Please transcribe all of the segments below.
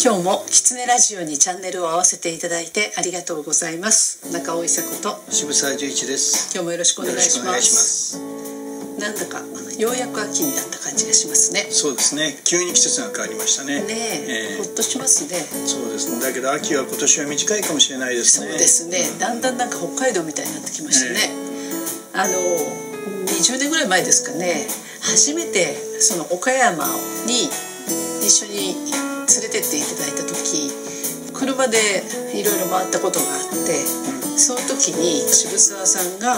今日もキツネラジオにチャンネルを合わせていただいてありがとうございます。中尾伊佐子と。渋沢十一です。今日もよろしくお願いします。なんだかようやく秋になった感じがしますね。そうですね。急に季節が変わりましたね。ねええー、ほっとしますね。そうですね。だけど秋は今年は短いかもしれないですね。そうですね、だんだんなんか北海道みたいになってきましたね、あの20年ぐらい前ですかね。初めてその岡山に一緒に連れてっていただいた時車でいろいろ回ったことがあってその時に渋沢さんが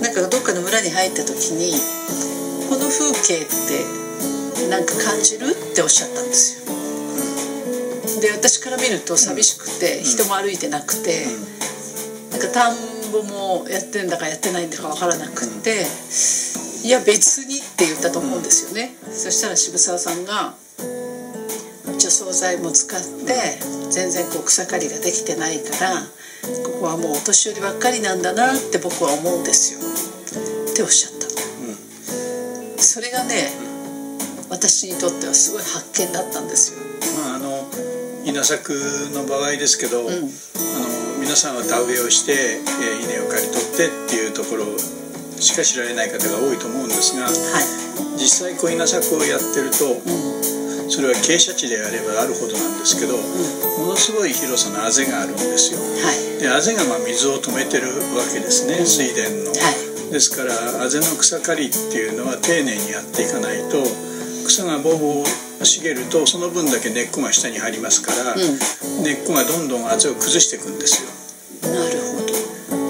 なんかどっかの村に入った時に「この風景ってなんか感じる?」っておっしゃったんですよ。で私から見ると寂しくて人も歩いてなくてなんか田んぼもやってんだかやってないんだか分からなくって「いや別に」って言ったと思うんですよね。そしたら渋沢さんが除草剤も使って全然こう草刈りができてないからここはもうお年寄りばっかりなんだなって僕は思うんですよ。っておっしゃった。の、うん、それがね私にとってはすごい発見だったんですよ。まあ、あの稲作の場合ですけど、うん、あの皆さんは田植えをして、えー、稲を刈り取ってっていうところしか知られない方が多いと思うんですが、はい、実際こう稲作をやってると、うんそれは傾斜地であればあるほどなんですけど、ものすごい広さのあぜがあるんですよ、はい、であぜがまあ水を止めてるわけですね、水田の、はい、ですからあぜの草刈りっていうのは丁寧にやっていかないと草がボーボー茂るとその分だけ根っこが下に入りますから、うん、根っこがどんどんあぜを崩していくんですよ。なる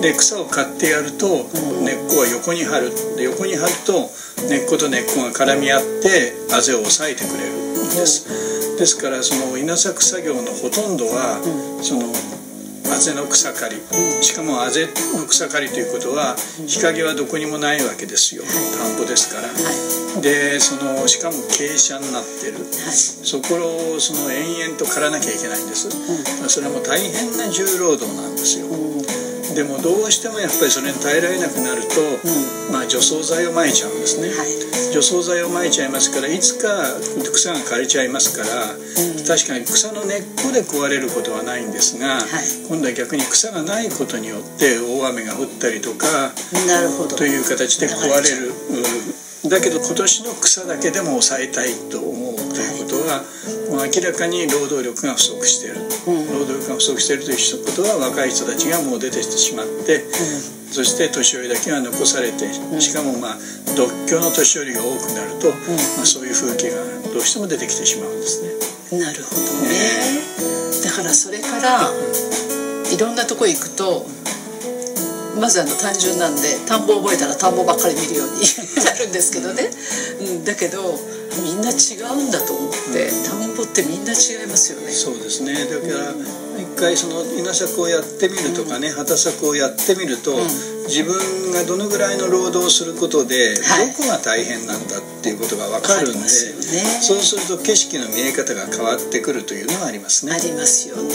で草を刈ってやると根っこは横に張る。で横に張ると根っこと根っこが絡み合ってあぜを押さえてくれるです。ですからその稲作作業のほとんどは、そのあぜの草刈り、しかもあぜの草刈りということは日陰はどこにもないわけですよ。田んぼですから、でそのしかも傾斜になってる、そこをその延々と刈らなきゃいけないんです、それも大変な重労働なんですよ、でもどうしてもやっぱりそれに耐えられなくなると、うん、まあ、除草剤をまいちゃうんですね、はい、除草剤をまいちゃいますからいつか草が枯れちゃいますから、うん、確かに草の根っこで壊れることはないんですが、はい、今度は逆に草がないことによって大雨が降ったりとかなるほど。という形で壊れる。だけど今年の草だけでも抑えたいと思うということは、もう明らかに労働力が不足している、労働不足しているということは若い人たちがもう出てしまって、そして年寄りだけが残されてしかもまあ独居の年寄りが多くなると、まあ、そういう風景がどうしても出てきてしまうんですね。なるほどね、だからそれからいろんなとこ行くとまずあの単純なんで田んぼ覚えたら田んぼばっかり見るように なるんですけどね、うん、だけどみんな違うんだと思って、ってみんな違いますよね。そうですね。だから、一回その稲作をやってみるとかね、うん、畑作をやってみると、自分がどのぐらいの労働をすることで、どこが大変なんだっていうことが分かるんで、ね、そうすると景色の見え方が変わってくるというのはありますね。ありますよね、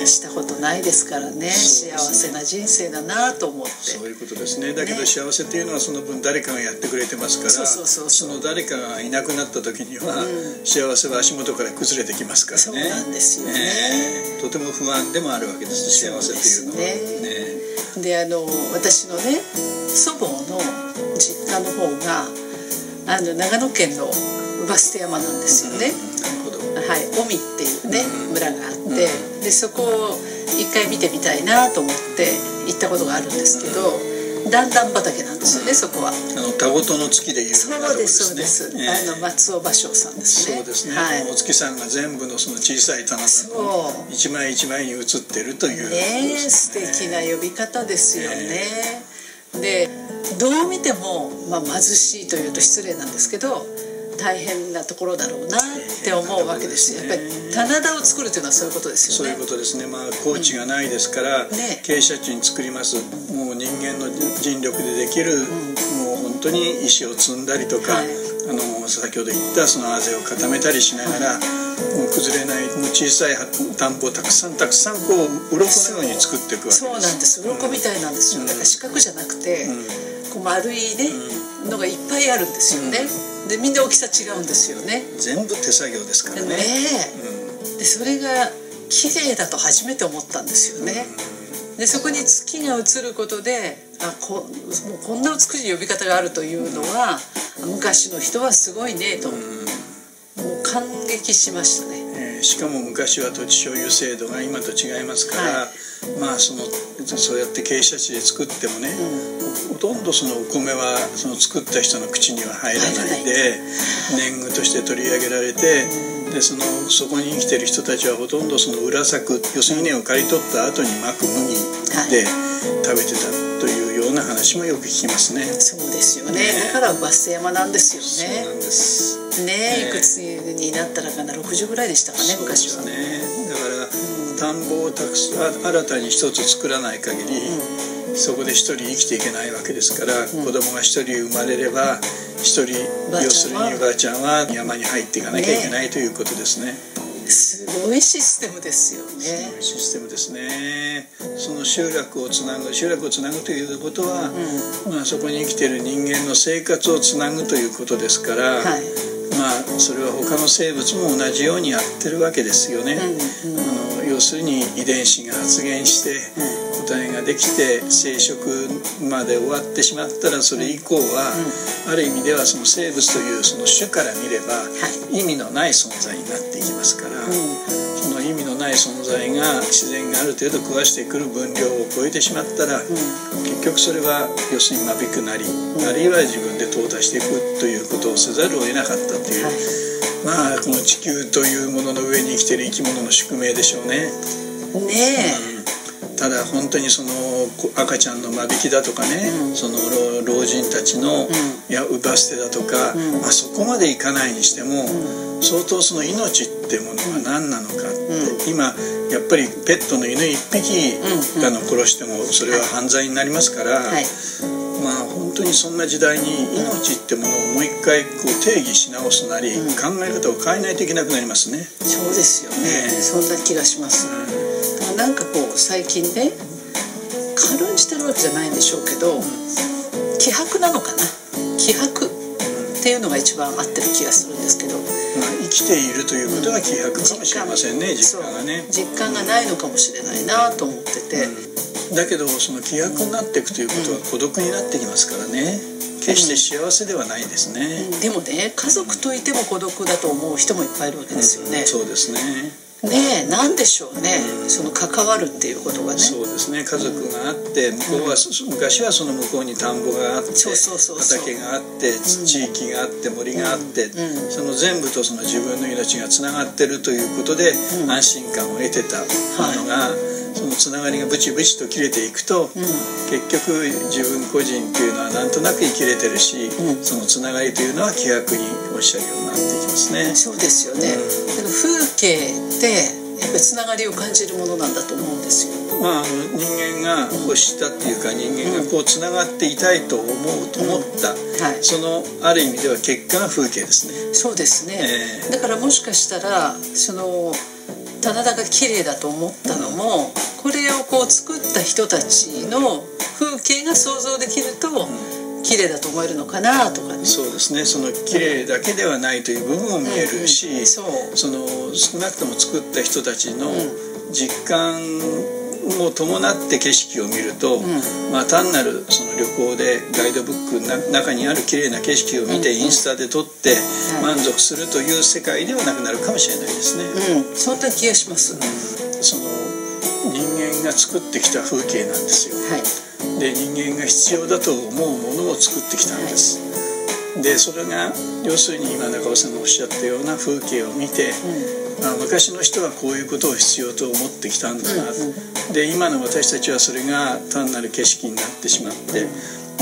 ね、したことないですからね、ね、幸せな人生だなと思って。そういうことですね。だけど幸せっていうのはその分誰かがやってくれてますからその誰かがいなくなった時には、うん、幸せは足元から崩れてきますからね。そうなんですよね、とても不安でもあるわけです幸せっていうのは。ね。であの私のね祖母の実家の方があの長野県の姥捨山なんですよね。はい、尾身っていうね村があって、でそこを一回見てみたいなと思って行ったことがあるんですけど。段々畑なんですよね、そこは。あの田ごとの月でいうそうですそうです。あの松尾芭蕉さんですね。そうですね。はい、お月さんが全部のその小さい棚の一枚一枚に写ってるという、ね。素敵な呼び方ですよね。でどう見てもまあ貧しいというと失礼なんですけど。大変なところだろうなって思うわけですよ、やっぱり棚田を作るというのはそういうことですよね。そういうことですね。まあ高地がないですから、うん。ね、傾斜地に作ります。もう人間の尽力でできる、うん、もう本当に石を積んだりとか、はい、あの先ほど言ったそのあぜを固めたりしながら、はい、もう崩れないもう小さい田んぼをたくさんたくさんこう鱗のように作っていくわけです。そうなんです。鱗みたいなんですよ、だから四角じゃなくて、こう丸いね、のがいっぱいあるんですよね、でみんな大きさ違うんですよね。全部手作業ですからね。ね、うん、でそれが綺麗だと初めて思ったんですよね。でそこに月が映ることであこもうこんな美しい呼び方があるというのは昔の人はすごいねと、もう感激しましたね。えーしかも昔は土地所有制度が今と違いますから、はまあそのそうやって傾斜地で作ってもね、ほとんどそのお米はその作った人の口には入らないで年貢として取り上げられてでそのそこに生きてる人たちはほとんどその裏作要するに稲を刈り取った後にまく麦で食べてたような話もよく聞きますね。そうですよね。ね。だからバス山なんですよね。です。ねね。いくつになったらかな60ぐらいでしたかね昔は。ねだから田んぼをたくさん新たに一つ作らない限り、そこで一人生きていけないわけですから、子供が一人生まれれば一人要するにばあちゃんは山に入っていかなきゃいけないということですねすごいシステムですよね。システムですね。その集落をつなぐ集落をつなぐということは、まあ、そこに生きている人間の生活をつなぐということですから、はい。まあそれは他の生物も同じようにやってるわけですよね、うんうん。あの要するに遺伝子が発現して個体ができて生殖まで終わってしまったらそれ以降は、ある意味ではその生物というその種から見れば、意味のない存在になっていきますから、その意味のない存在が自然がある程度食わしてくる分量を超えてしまったら、結局それは要するに間引くなり、あるいは自分で淘汰していくということをせざるを得なかったという、はい。まあこの地球というものの上に生きている生き物の宿命でしょうね。ねただ本当にそのこ赤ちゃんの間引きだとかね、うん。その老老人たちの、ん。いや乳母捨てだとか、うん。まあ、そこまでいかないにしても、相当その命ってものが何なのかって、今やっぱりペットの犬一匹うん。だの殺してもそれは犯罪になりますから、はい。まあ本当にそんな時代に命ってものをもう一回こう定義し直すなり、うん。考え方を変えないといけなくなりますね。そうですよね。ねそんな気がしますなんかこう最近ね軽んじてるわけじゃないんでしょうけど気迫なのかな？気迫っていうのが一番合ってる気がするんですけど。まあ、生きているということが気迫かもしれませんね、実感がね。実感がないのかもしれないなと思ってて、だけどその気迫になっていくということは孤独になってきますからね。決して幸せではないですね、でもね家族といても孤独だと思う人もいっぱいいるわけですよね、そうですねねえなんでしょうね、その関わるっていうことがね。そうですね。家族があって向こうは、昔はその向こうに田んぼがあって畑があって地域があって森があって、うん。その全部とその自分の命がつながってるということで、うん。安心感を得てたものが、そのつながりがブチブチと切れていくと、うん。結局自分個人っていうのはなんとなく生きれてるし、うん。そのつながりというのは気楽におっしゃるようになっていきますね。そうですよね、だから風景ってやっぱりつながりを感じるものなんだと思うんですよ。まあ、あの人間が欲したっていうか人間がこうつながっていたいと思うと思った、はい。そのある意味では結果が風景ですね。そうですね、ええ。だからもしかしたらその棚田が綺麗だと思ったのもこれをこう作った人たちの風景が想像できると綺麗だと思えるのかなとかね。そうですね。その綺麗だけではないという部分も見えるし、うん。う。んその少なくとも作った人たちのん。実感を伴って景色を見ると、まあ、単なるその旅行でガイドブックの中にある綺麗な景色を見てインスタで撮って満足するという世界ではなくなるかもしれないですね。うん。そんな気がします、その人間が作ってきた風景なんですよ。はい。で人間が必要だと思うものを作ってきたんです、でそれが要するに今中尾さんがおっしゃったような風景を見て、あ昔の人はこういうことを必要と思ってきたんだな、で今の私たちはそれが単なる景色になってしまって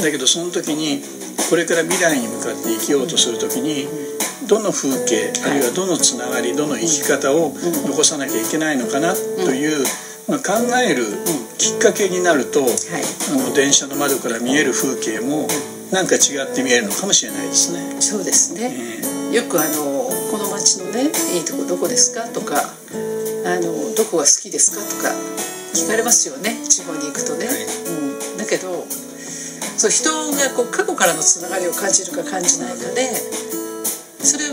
だけどその時にこれから未来に向かって生きようとする時にどの風景あるいはどのつながりどの生き方を残さなきゃいけないのかなという、まあ、考えるきっかけになると、はい。あの電車の窓から見える風景もなんか違って見えるのかもしれないですね。そうですね、えよくあの「この町のねいいとこどこですか?」とかあの「どこが好きですか?」とか聞かれますよね。地方に行くとね、はい。うん、だけどそう人がこう過去からのつながりを感じるか感じないかでそれ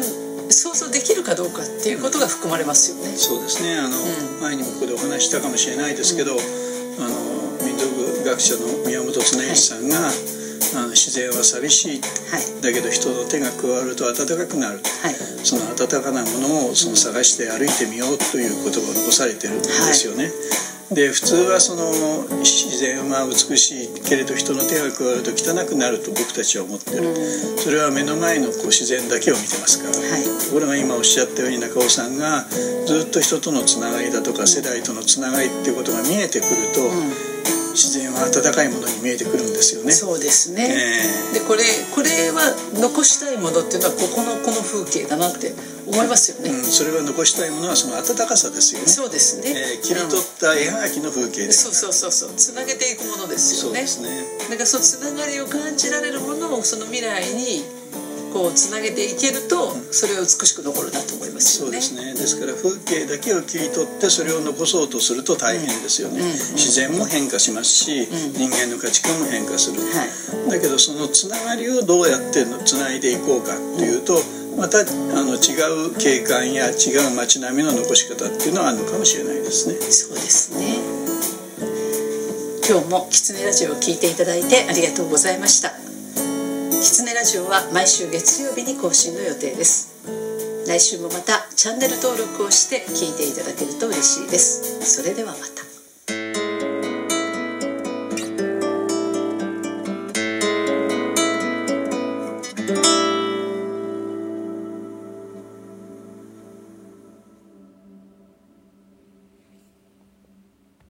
そ想像できるかどうかっていうことが含まれますよね。そうですね。あの、うん。前にもここでお話ししたかもしれないですけど、あの民族学者の宮本恒一さんが、あの自然は寂しい。はい。だけど人の手が加わると暖かくなる。はい。その暖かなものをその探して歩いてみようという言葉を残されてるんですよね。で普通はその自然は美しいけれど人の手が加わると汚くなると僕たちは思ってる、それは目の前のこう自然だけを見てますから、はい。ところが今おっしゃったように中尾さんがずっと人とのつながりだとか世代とのつながりっていうことが見えてくると、自然は温かいものに見えてくるんですよね。そうですね、えでこれこれは残したいものっていうのはここのこの風景だなって思いますよね、うん、それは残したいものはその温かさですよね。そうですね、えー切り取った絵はがきの風景です。そうそうそうそう。つなげていくものですそうよねですね。だからそのつながりを感じられるものをその未来にこうつなげていけるとそれは美しく残るなと思いますよね。そうですね。ですから風景だけを切り取ってそれを残そうとすると大変ですよね、うん自然も変化しますし、ん人間の価値観も変化する、はい。だけどそのつながりをどうやってつないでいこうかっていうとまたあの違う景観や違う街並みの残し方っていうのはあるのかもしれないですね。そうですね。今日もキツネラジオを聞いていただいてありがとうございましたキツネラジオは毎週月曜日に更新の予定です。来週もまたチャンネル登録をして聞いていただけると嬉しいです。それではまた。